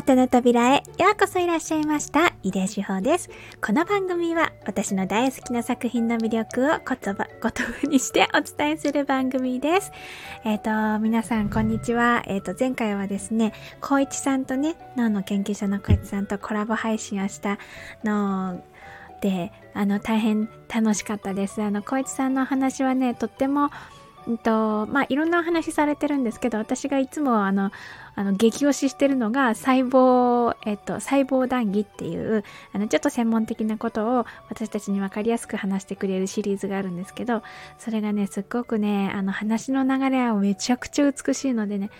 ートの扉へようこそいらっしゃいました。井出志保です。この番組は私の大好きな作品の魅力を言葉、言葉にしてお伝えする番組です。えっ、ー、と、皆さんこんにちは。えっ、ー、と、前回はですね、光一さんとね、脳の研究者の光一さんとコラボ配信をしたので、あの、大変楽しかったです。あの、光一さんのお話はね、とってもうんとまあ、いろんなお話されてるんですけど私がいつもあのあの激推ししてるのが細胞、えっと、細胞談義っていうあのちょっと専門的なことを私たちに分かりやすく話してくれるシリーズがあるんですけどそれがねすっごくねあの話の流れはめちゃくちゃ美しいのでね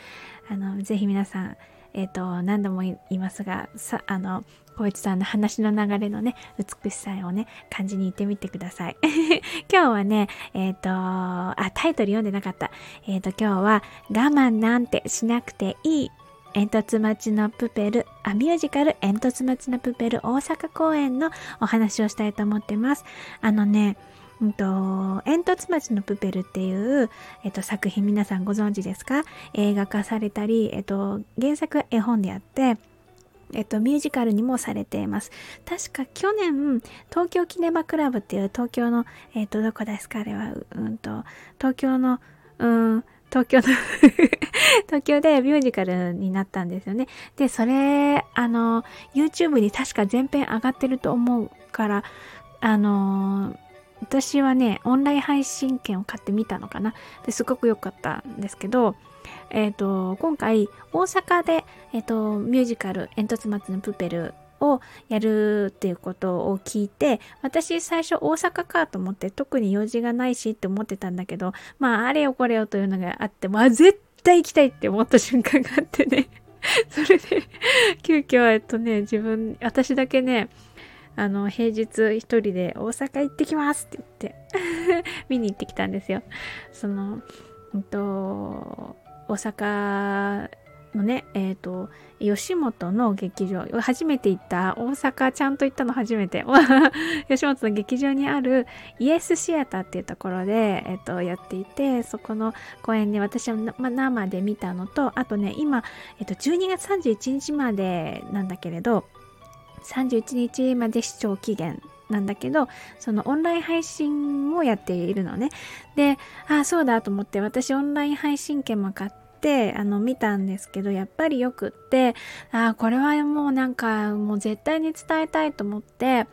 あのぜひ皆さんえっ、と、何度も言いますが、さ、あの、小市さんの話の流れのね、美しさをね、感じに行ってみてください。今日はね、えっ、ー、と、あ、タイトル読んでなかった。えっ、ー、と、今日は、我慢なんてしなくていい煙突町のプペル、あ、ミュージカル煙突町のプペル大阪公演のお話をしたいと思ってます。あのね、うんと、煙突町のプペルっていう、えっと、作品皆さんご存知ですか？映画化されたり、えっと、原作絵本であって、えっと、ミュージカルにもされています。確か去年、東京キネマクラブっていう東京の、えっと、どこですかあれは、うんと、東京の、うん、東京の 東京でミュージカルになったんですよね。で、それ、あの、YouTube に確か全編上がってると思うから、あの私はね、オンライン配信券を買ってみたのかな。ですごく良かったんですけど、えっ、ー、と、今回、大阪で、えっ、ー、と、ミュージカル、煙突町のプペルをやるっていうことを聞いて、私最初大阪かと思って特に用事がないしって思ってたんだけど、まあ、あれよこれよというのがあって、まあ、絶対行きたいって思った瞬間があってね。それで、急遽、えっとね、自分、私だけね、あの、平日一人で大阪行ってきますって言って 見に行ってきたんですよ。その、うんと、大阪のね、えっ、ー、と、吉本の劇場、初めて行った、大阪ちゃんと行ったの初めて、吉本の劇場にあるイエスシアターっていうところで、えっ、ー、と、やっていて、そこの公演に私は生で見たのと、あとね、今、えっ、ー、と、12月31日までなんだけれど、31日まで視聴期限なんだけど、そのオンライン配信をやっているのね。で、ああ、そうだと思って、私オンライン配信券も買って、あの、見たんですけど、やっぱりよくって、あ、これはもうなんか、もう絶対に伝えたいと思って、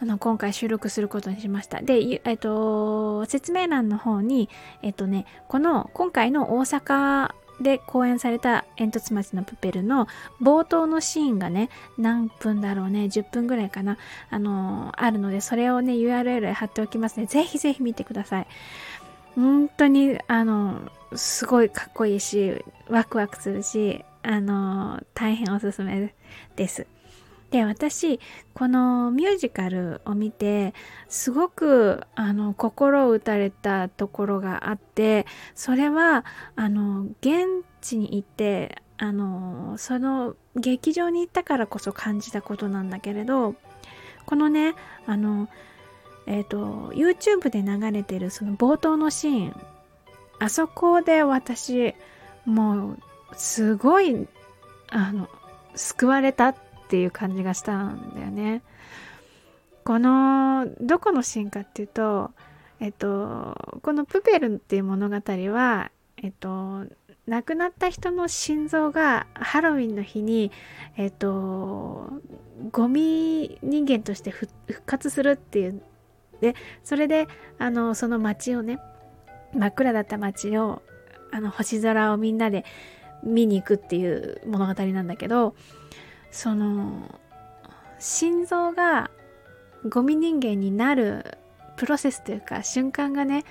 あの、今回収録することにしました。で、えっと、説明欄の方に、えっとね、この、今回の大阪で公演された煙突町のプペルの冒頭のシーンがね、何分だろうね、10分ぐらいかな、あのー、あるので、それをね、URL 貼っておきますね。ぜひぜひ見てください。本当に、あの、すごいかっこいいし、ワクワクするし、あの、大変おすすめです。で、私、このミュージカルを見て、すごく、あの、心を打たれたところがあって、それは、あの、現地に行って、あの、その劇場に行ったからこそ感じたことなんだけれど、このね、あの、えっ、ー、と、YouTube で流れてるその冒頭のシーン、あそこで私、もう、すごい、あの、救われたっっていう感じがしたんだよね。このどこのシーンかっていうとえっとこのプペルっていう物語はえっと亡くなった人の心臓がハロウィンの日にえっとゴミ人間として復活するっていうでそれであのその街をね真っ暗だった街をあの星空をみんなで見に行くっていう物語なんだけどその心臓がゴミ人間になるプロセスというか瞬間がね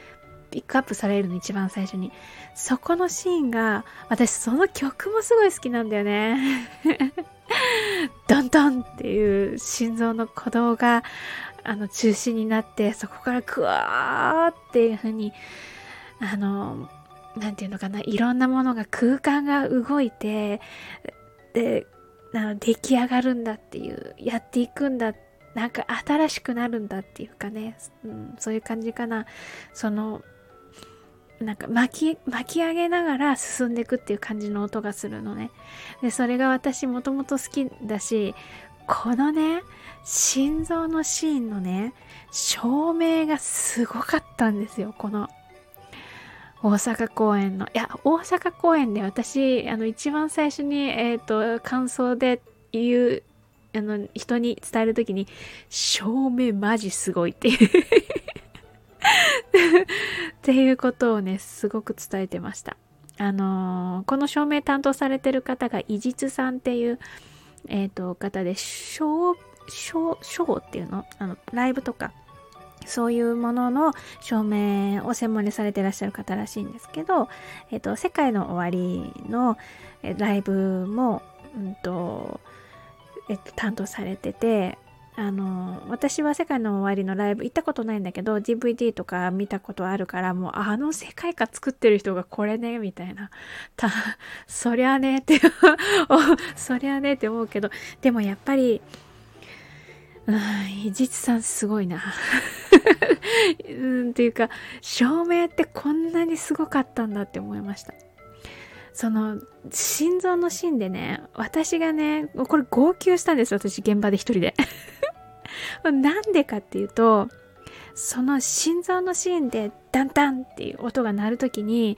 ピックアップされるの一番最初に。そこのシーンが私その曲もすごい好きなんだよね。ドンドンっていう心臓の鼓動があの中心になってそこからクワーっていう風にあの何て言うのかないろんなものが空間が動いてでな出来上がるんだっていうやっていくんだなんか新しくなるんだっていうかね、うん、そういう感じかなそのなんか巻き、巻き上げながら進んでいくっていう感じの音がするのね。で、それが私もともと好きだし、このね、心臓のシーンのね、照明がすごかったんですよ、この。大阪公演の。いや、大阪公演で私、あの、一番最初に、えっ、ー、と、感想で言う、あの、人に伝えるときに、照明マジすごいっていう っていうことをね、すごく伝えてました。あのー、この照明担当されてる方が、伊実さんっていう、えっ、ー、と、方で、ショー、ショー、ショーっていうの？あの、ライブとか、そういうものの照明を専門にされてらっしゃる方らしいんですけど、えっ、と、世界の終わりのライブも、うんと、えっと、担当されてて、あの、私は世界の終わりのライブ行ったことないんだけど、DVD とか見たことあるから、もうあの世界観作ってる人がこれね、みたいな。た、そりゃねって そりゃねって思うけど、でもやっぱり、うん、実さんすごいな。うん、っていうか、照明ってこんなにすごかったんだって思いました。その、心臓のシーンでね、私がね、これ号泣したんです私現場で一人で。なんでかっていうと、その心臓のシーンでダンダンっていう音が鳴るときに、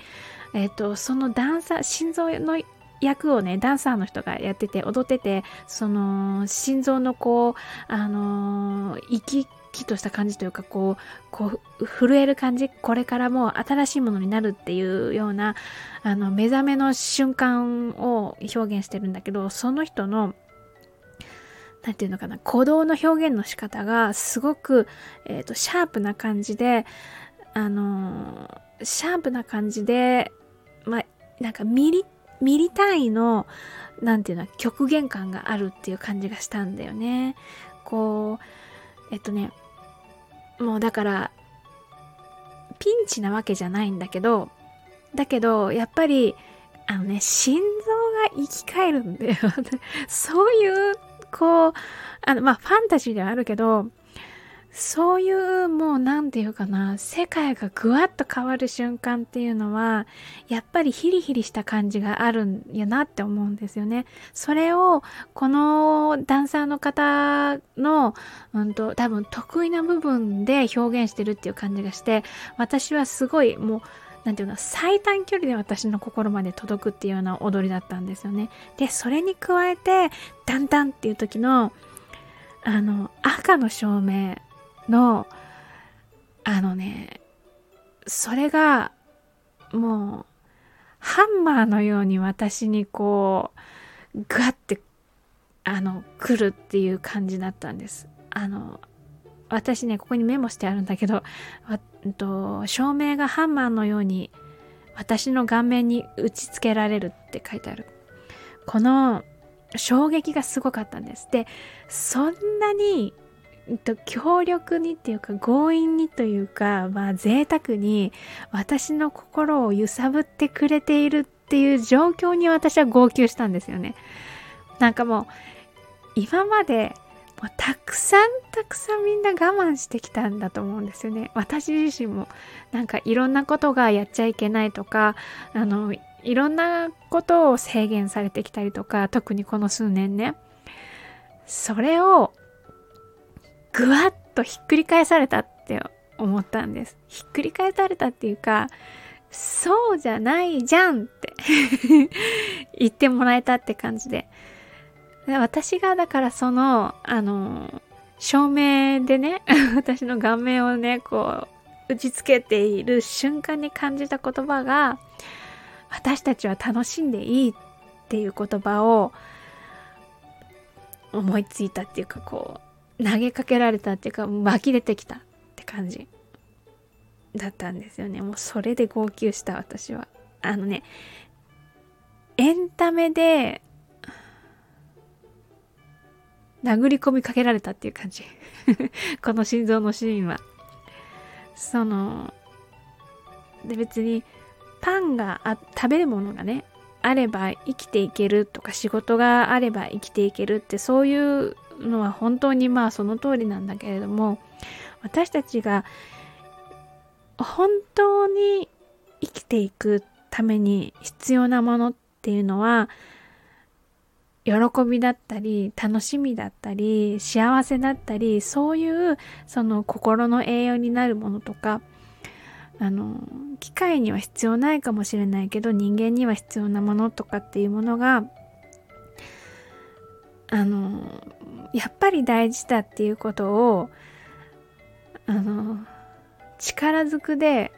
えっ、ー、と、そのダンサー、心臓の役をね、ダンサーの人がやってて、踊ってて、その、心臓のこう、あのー、息きとした感じというか、こう、こう、震える感じ、これからもう新しいものになるっていうような、あの、目覚めの瞬間を表現してるんだけど、その人の、なんていうのかな、鼓動の表現の仕方がすごく、えっ、ー、と、シャープな感じで、あのシャープな感じで、まあ、なんかミリッ、ミリ単位の、なんていうの、極限感があるっていう感じがしたんだよね。こう、えっとね、もうだから、ピンチなわけじゃないんだけど、だけど、やっぱり、あのね、心臓が生き返るんだよ。そういう、こう、あの、まあ、ファンタジーではあるけど、そういうもう何て言うかな、世界がぐわっと変わる瞬間っていうのは、やっぱりヒリヒリした感じがあるんやなって思うんですよね。それを、このダンサーの方の、うんと、多分得意な部分で表現してるっていう感じがして、私はすごいもう、なんていうの、最短距離で私の心まで届くっていうような踊りだったんですよね。で、それに加えて、ダンダンっていう時の、あの、赤の照明、の、あのね、それが、もう、ハンマーのように私にこう、ガッて、あの、来るっていう感じだったんです。あの、私ね、ここにメモしてあるんだけど、と照明がハンマーのように私の顔面に打ち付けられるって書いてある。この衝撃がすごかったんです。で、そんなに強力にっていうか強引にというか、まあ贅沢に私の心を揺さぶってくれているっていう状況に私は号泣したんですよね。なんかもう今までもうたくさんたくさんみんな我慢してきたんだと思うんですよね。私自身もなんかいろんなことがやっちゃいけないとか、あの、いろんなことを制限されてきたりとか、特にこの数年ね。それをぐわっとひっくり返されたって思ったんです。ひっくり返されたっていうか、そうじゃないじゃんって 言ってもらえたって感じで。私がだからその、あの、照明でね、私の顔面をね、こう、打ちつけている瞬間に感じた言葉が、私たちは楽しんでいいっていう言葉を思いついたっていうか、こう、投げかけられたっていうか湧き出てきたって感じ。だったんですよね。もうそれで号泣した私は。あのねエンタメで殴り込みかけられたっていう感じ。この心臓のシーンは。そので別にパンがあ食べるものがねあれば生きていけるとか仕事があれば生きていけるってそういうのは本当にまあその通りなんだけれども私たちが本当に生きていくために必要なものっていうのは喜びだったり楽しみだったり幸せだったりそういうその心の栄養になるものとかあの機械には必要ないかもしれないけど人間には必要なものとかっていうものがあのやっぱり大事だっていうことをあの力ずくで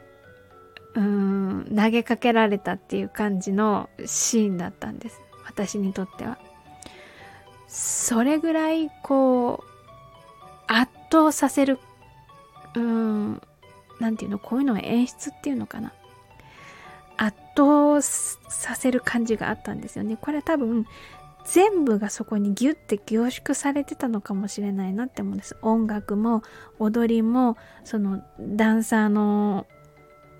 うん投げかけられたっていう感じのシーンだったんです。私にとっては。それぐらいこう圧倒させるうんなんていうのこういうのは演出っていうのかな。圧倒させる感じがあったんですよね。これ多分全部がそこにギュッて凝縮されてたのかもしれないなって思うんです。音楽も踊りもそのダンサーの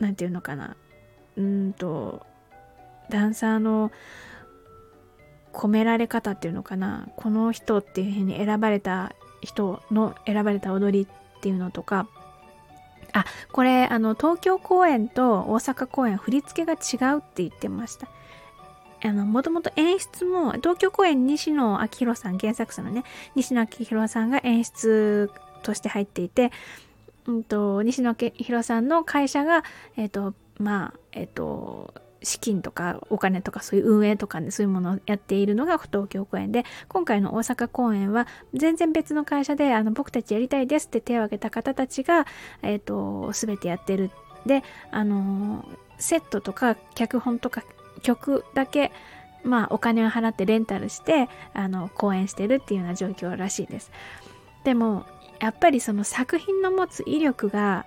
何て言うのかな。うんとダンサーの込められ方っていうのかな。この人っていうふうに選ばれた人の選ばれた踊りっていうのとか。あこれあの東京公演と大阪公演振り付けが違うって言ってました。あのもともと演出も東京公演西野昭弘さん原作者のね西野昭弘さんが演出として入っていて、うんと、西野昭弘さんの会社がえっ、ー、とまあえっ、ー、と資金とかお金とかそういう運営とかでそういうものをやっているのが東京公演で今回の大阪公演は全然別の会社であの僕たちやりたいですって手を挙げた方たちが、えーと、全てやってる。であのセットとか脚本とか曲だけまあお金を払ってレンタルしてあの公演してるっていうような状況らしいです。でもやっぱりその作品の持つ威力が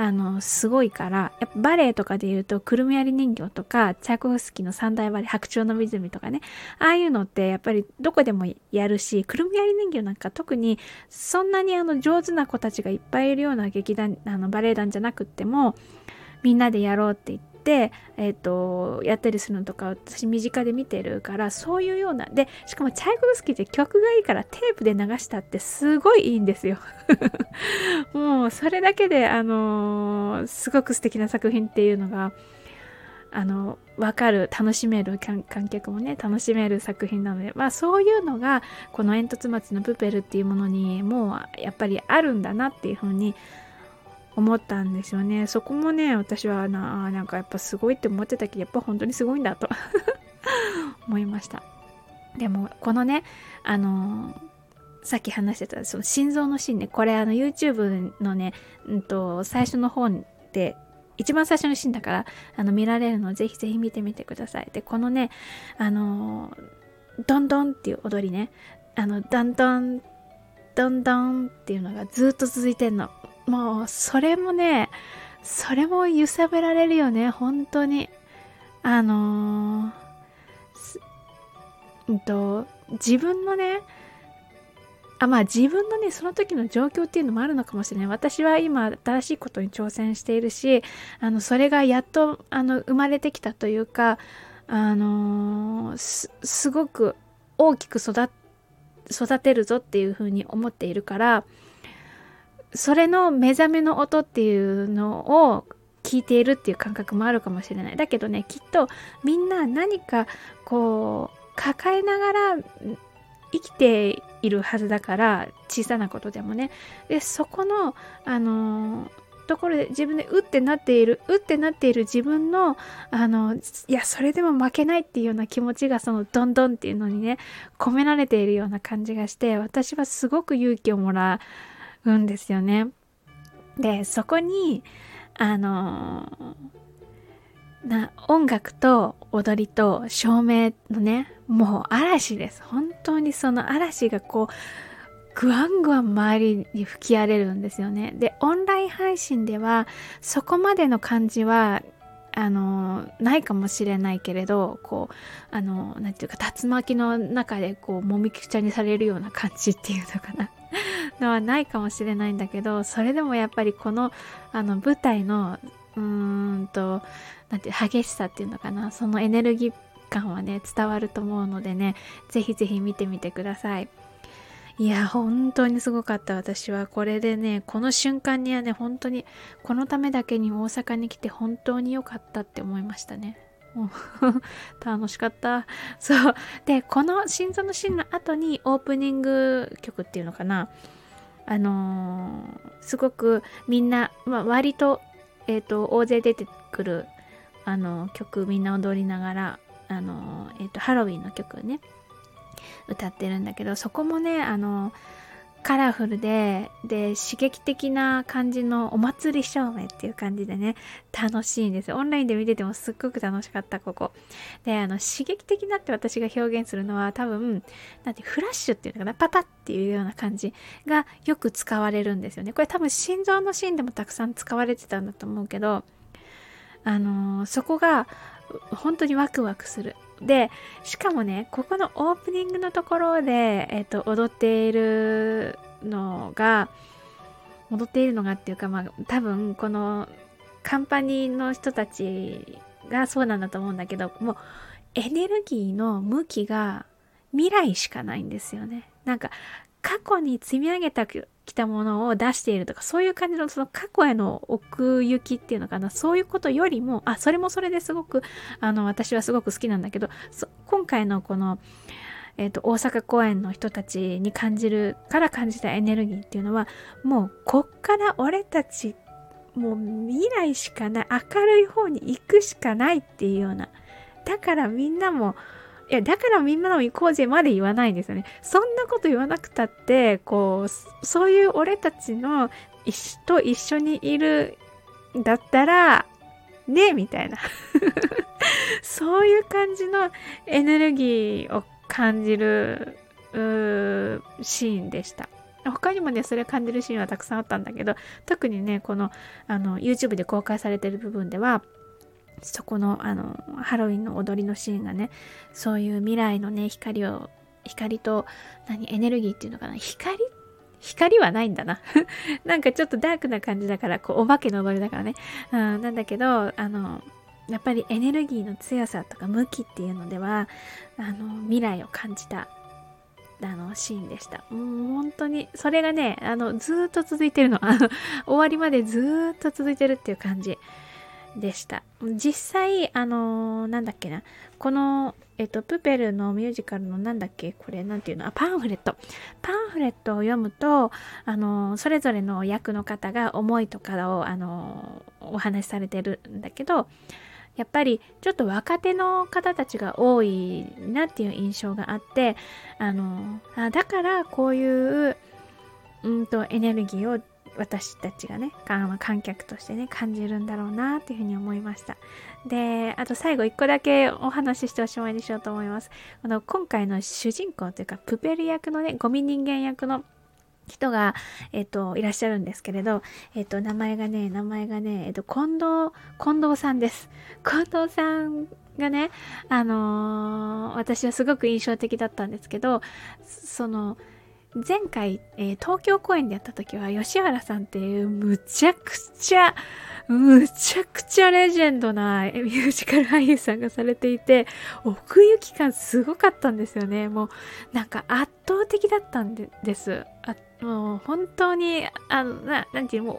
あの、すごいから、やっぱバレエとかで言うと、くるみ割り人形とか、チャイコフスキーの三大バレエ、白鳥の湖とかね、ああいうのってやっぱりどこでもやるし、くるみ割り人形なんか特にそんなにあの上手な子たちがいっぱいいるような劇団、あのバレエ団じゃなくっても、みんなでやろうって言って、え、ー、と、やったりするのとか私身近で見てるから、そういうような、で、しかもチャイコフスキーって曲がいいからテープで流したってすごいいいんですよ。もうそれだけで、あのー、すごく素敵な作品っていうのが、あの、わかる、楽しめる、観客もね、楽しめる作品なので、まあそういうのが、この煙突町のプペルっていうものにもうやっぱりあるんだなっていうふうに思ったんですよね。そこもね、私はな、なんかやっぱすごいって思ってたけど、やっぱ本当にすごいんだと 思いました。でも、このね、あのさっき話してたその心臓のシーンね、これあの YouTube のね、うんと、最初の方で、一番最初のシーンだから、あの見られるのぜひぜひ見てみてください。で、このね、あのドンドンっていう踊りね、あの、ドンドン、ドンドンっていうのがずっと続いてんの。もう、それもね、それも揺さぶられるよね、本当に。あのー、うんと、自分のね、あまあ自分のね、その時の状況っていうのもあるのかもしれない。私は今新しいことに挑戦しているし、あの、それがやっと、あの、生まれてきたというか、あのー、す、ごく大きく育育てるぞっていうふうに思っているから、それの目覚めの音っていうのを聞いているっていう感覚もあるかもしれない。だけどね、きっとみんな何かこう抱えながら生きているはずだから小さなことでもね。で、そこの、あのところで自分でうってなっているうってなっている自分のあのいやそれでも負けないっていうような気持ちがそのドンドンっていうのにね込められているような感じがして私はすごく勇気をもらううんですよね。でそこにあのな音楽と踊りと照明のねもう嵐です本当にその嵐がこうぐわんぐわん周りに吹き荒れるんですよねでオンライン配信ではそこまでの感じはあのないかもしれないけれどこうあの何て言うか竜巻の中でこうもみくちゃにされるような感じっていうのかな。のはないかもしれないんだけどそれでもやっぱりこのあの舞台のうーんとなんて激しさっていうのかな。そのエネルギー感はね伝わると思うのでねぜひぜひ見てみてください。いや、本当にすごかった。私はこれでね、この瞬間にはね、本当に、このためだけに大阪に来て本当に良かったって思いましたね。楽しかった。そう。で、この心臓のシーンの後にオープニング曲っていうのかな。あのー、すごくみんな、まあ、割と、えっ、ー、と、大勢出てくる、あの、曲みんな踊りながら、あの、えっ、と、ハロウィンの曲ね、歌ってるんだけど、そこもね、あの、カラフルで、で、刺激的な感じのお祭り照明っていう感じでね、楽しいんです。オンラインで見ててもすっごく楽しかった、ここ。で、あの、刺激的なって私が表現するのは多分、なんて、フラッシュっていうのかな、パパっていうような感じがよく使われるんですよね。これ多分心臓のシーンでもたくさん使われてたんだと思うけど、あのー、そこが本当にワクワクする。で、しかもね、ここのオープニングのところで、えっ、と、踊っているのが、踊っているのがっていうか、まあ、多分、このカンパニーの人たちがそうなんだと思うんだけど、もう、エネルギーの向きが未来しかないんですよね。なんか、過去に積み上げたきたものを出しているとか、そういう感じのその過去への奥行きっていうのかな、そういうことよりも、あ、それもそれですごく、あの、私はすごく好きなんだけど、今回のこの、えっ、ー、と、大阪公演の人たちに感じるから感じたエネルギーっていうのは、もう、こっから俺たち、もう未来しかない、明るい方に行くしかないっていうような。だからみんなも、いや、だからみんなの行こうぜまで言わないんですよね。そんなこと言わなくたって、こう、そういう俺たちのと一緒にいるだったら、ねみたいな。そういう感じのエネルギーを感じるシーンでした。他にもね、それ感じるシーンはたくさんあったんだけど、特にね、この、あの、YouTube で公開されてる部分では、そこのあのハロウィンの踊りのシーンがねそういう未来のね光を光と何エネルギーっていうのかな光？光はないんだな なんかちょっとダークな感じだからこうお化けの踊りだからね、うん、なんだけどあのやっぱりエネルギーの強さとか向きっていうのではあの未来を感じたあのシーンでした。もう本当に、それがね、あの、ずっと続いてるの。終わりまでずっと続いてるっていう感じ。でした。実際、あのー、なんだっけな、この、えっと、プペルのミュージカルのなんだっけ？これ、なんていうの？あ、パンフレット。パンフレットを読むと、あのー、それぞれの役の方が思いとかを、あのー、お話しされてるんだけど、やっぱりちょっと若手の方たちが多いなっていう印象があって、あのあだからこういう、うんと、エネルギーを私たちがね、観客としてね、感じるんだろうなっていうふうに思いました。で、あと最後一個だけお話ししておしまいにしようと思います。あの、今回の主人公というか、プペル役のね、ゴミ人間役の人が、えっ、と、いらっしゃるんですけれど、えっ、と、名前がね、名前がね、えっ、と、近藤、近藤さんです。近藤さんがね、あのー、私はすごく印象的だったんですけど、その、前回、えー、東京公演でやった時は吉原さんっていうむちゃくちゃむちゃくちゃレジェンドなミュージカル俳優さんがされていて奥行き感すごかったんですよね。もうなんか圧倒的だったんです。あもう本当にあのななんていうもう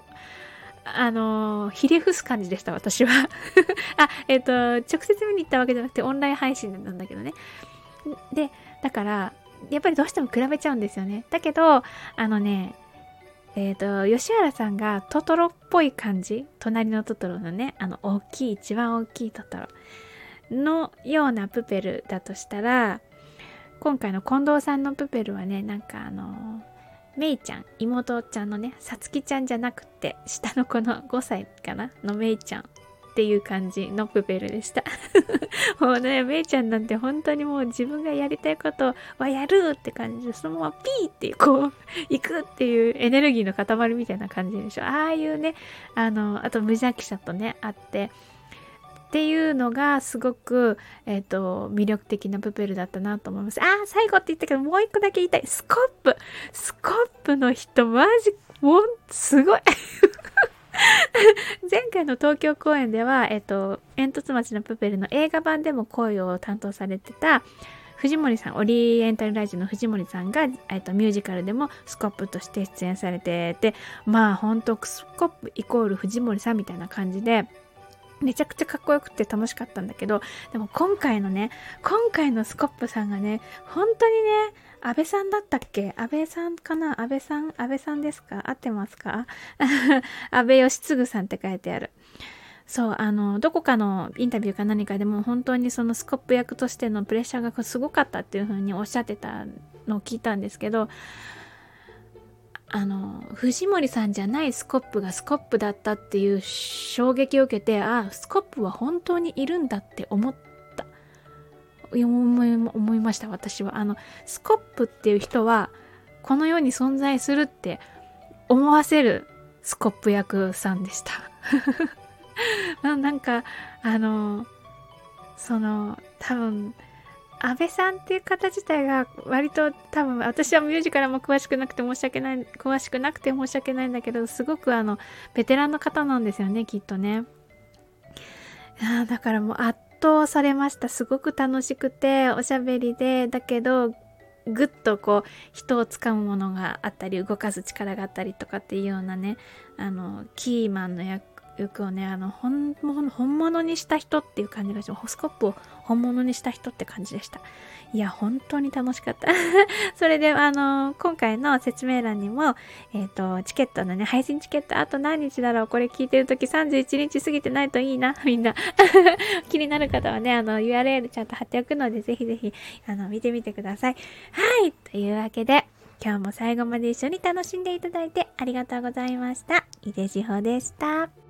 あのひれ伏す感じでした私は。あえっ、ー、と直接見に行ったわけじゃなくてオンライン配信なんだけどね。でだからやっぱりどうしても比べちゃうんですよね。だけど、あのね、えっ、ー、と、吉原さんがトトロっぽい感じ、隣のトトロのね、あの、大きい、一番大きいトトロのようなプペルだとしたら、今回の近藤さんのプペルはね、なんかあの、メイちゃん、妹ちゃんのね、さつきちゃんじゃなくて、下の子の5歳かな？のメイちゃんっていう感じのプペルでした。もうね、めいちゃんなんて本当にもう自分がやりたいことはやるって感じで、そのままピーってこう、行くっていうエネルギーの塊みたいな感じでしょ。ああいうね、あの、あと無邪気さとね、あって、っていうのがすごく、えっ、ー、と、魅力的なプペルだったなと思います。ああ、最後って言ったけど、もう一個だけ言いたい。スコップスコップの人、マジ、もう、すごい 前回の東京公演では、えっと、煙突町のプペルの映画版でも声を担当されてた藤森さん、オリエンタルラジオの藤森さんが、えっと、ミュージカルでもスコップとして出演されてて、まあほんとスコップイコール藤森さんみたいな感じで、めちゃくちゃかっこよくて楽しかったんだけど、でも今回のね、今回のスコップさんがね、本当にね、安倍さんだったっけ？安倍さんかな？安倍さん？安倍さんですか？合ってますか？安倍義継さんって書いてある。そう、あの、どこかのインタビューか何かでも本当にそのスコップ役としてのプレッシャーがすごかったっていう風におっしゃってたのを聞いたんですけど、あの、藤森さんじゃないスコップがスコップだったっていう衝撃を受けて、ああ、スコップは本当にいるんだって思った。思いました、私は。あの、スコップっていう人は、この世に存在するって思わせるスコップ役さんでした。ななんか、あの、その、多分、安倍さんっていう方自体が割と多分私はミュージカルも詳しくなくて申し訳ない詳しくなくて申し訳ないんだけどすごくあのベテランの方なんですよねきっとね。あだからもう圧倒されました。すごく楽しくておしゃべりでだけどぐっとこう人をつかむものがあったり動かす力があったりとかっていうようなねあのキーマンの役をね、あの、本物、本物にした人っていう感じがして、ホスコップを本物にした人って感じでした。いや、本当に楽しかった。それで、あの、今回の説明欄にも、えっ、ー、と、チケットのね、配信チケット、あと何日だろうこれ聞いてるとき31日過ぎてないといいな、みんな。気になる方はね、あの、URL ちゃんと貼っておくので、ぜひぜひ、あの、見てみてください。はい、というわけで、今日も最後まで一緒に楽しんでいただいてありがとうございました。井出志保でした。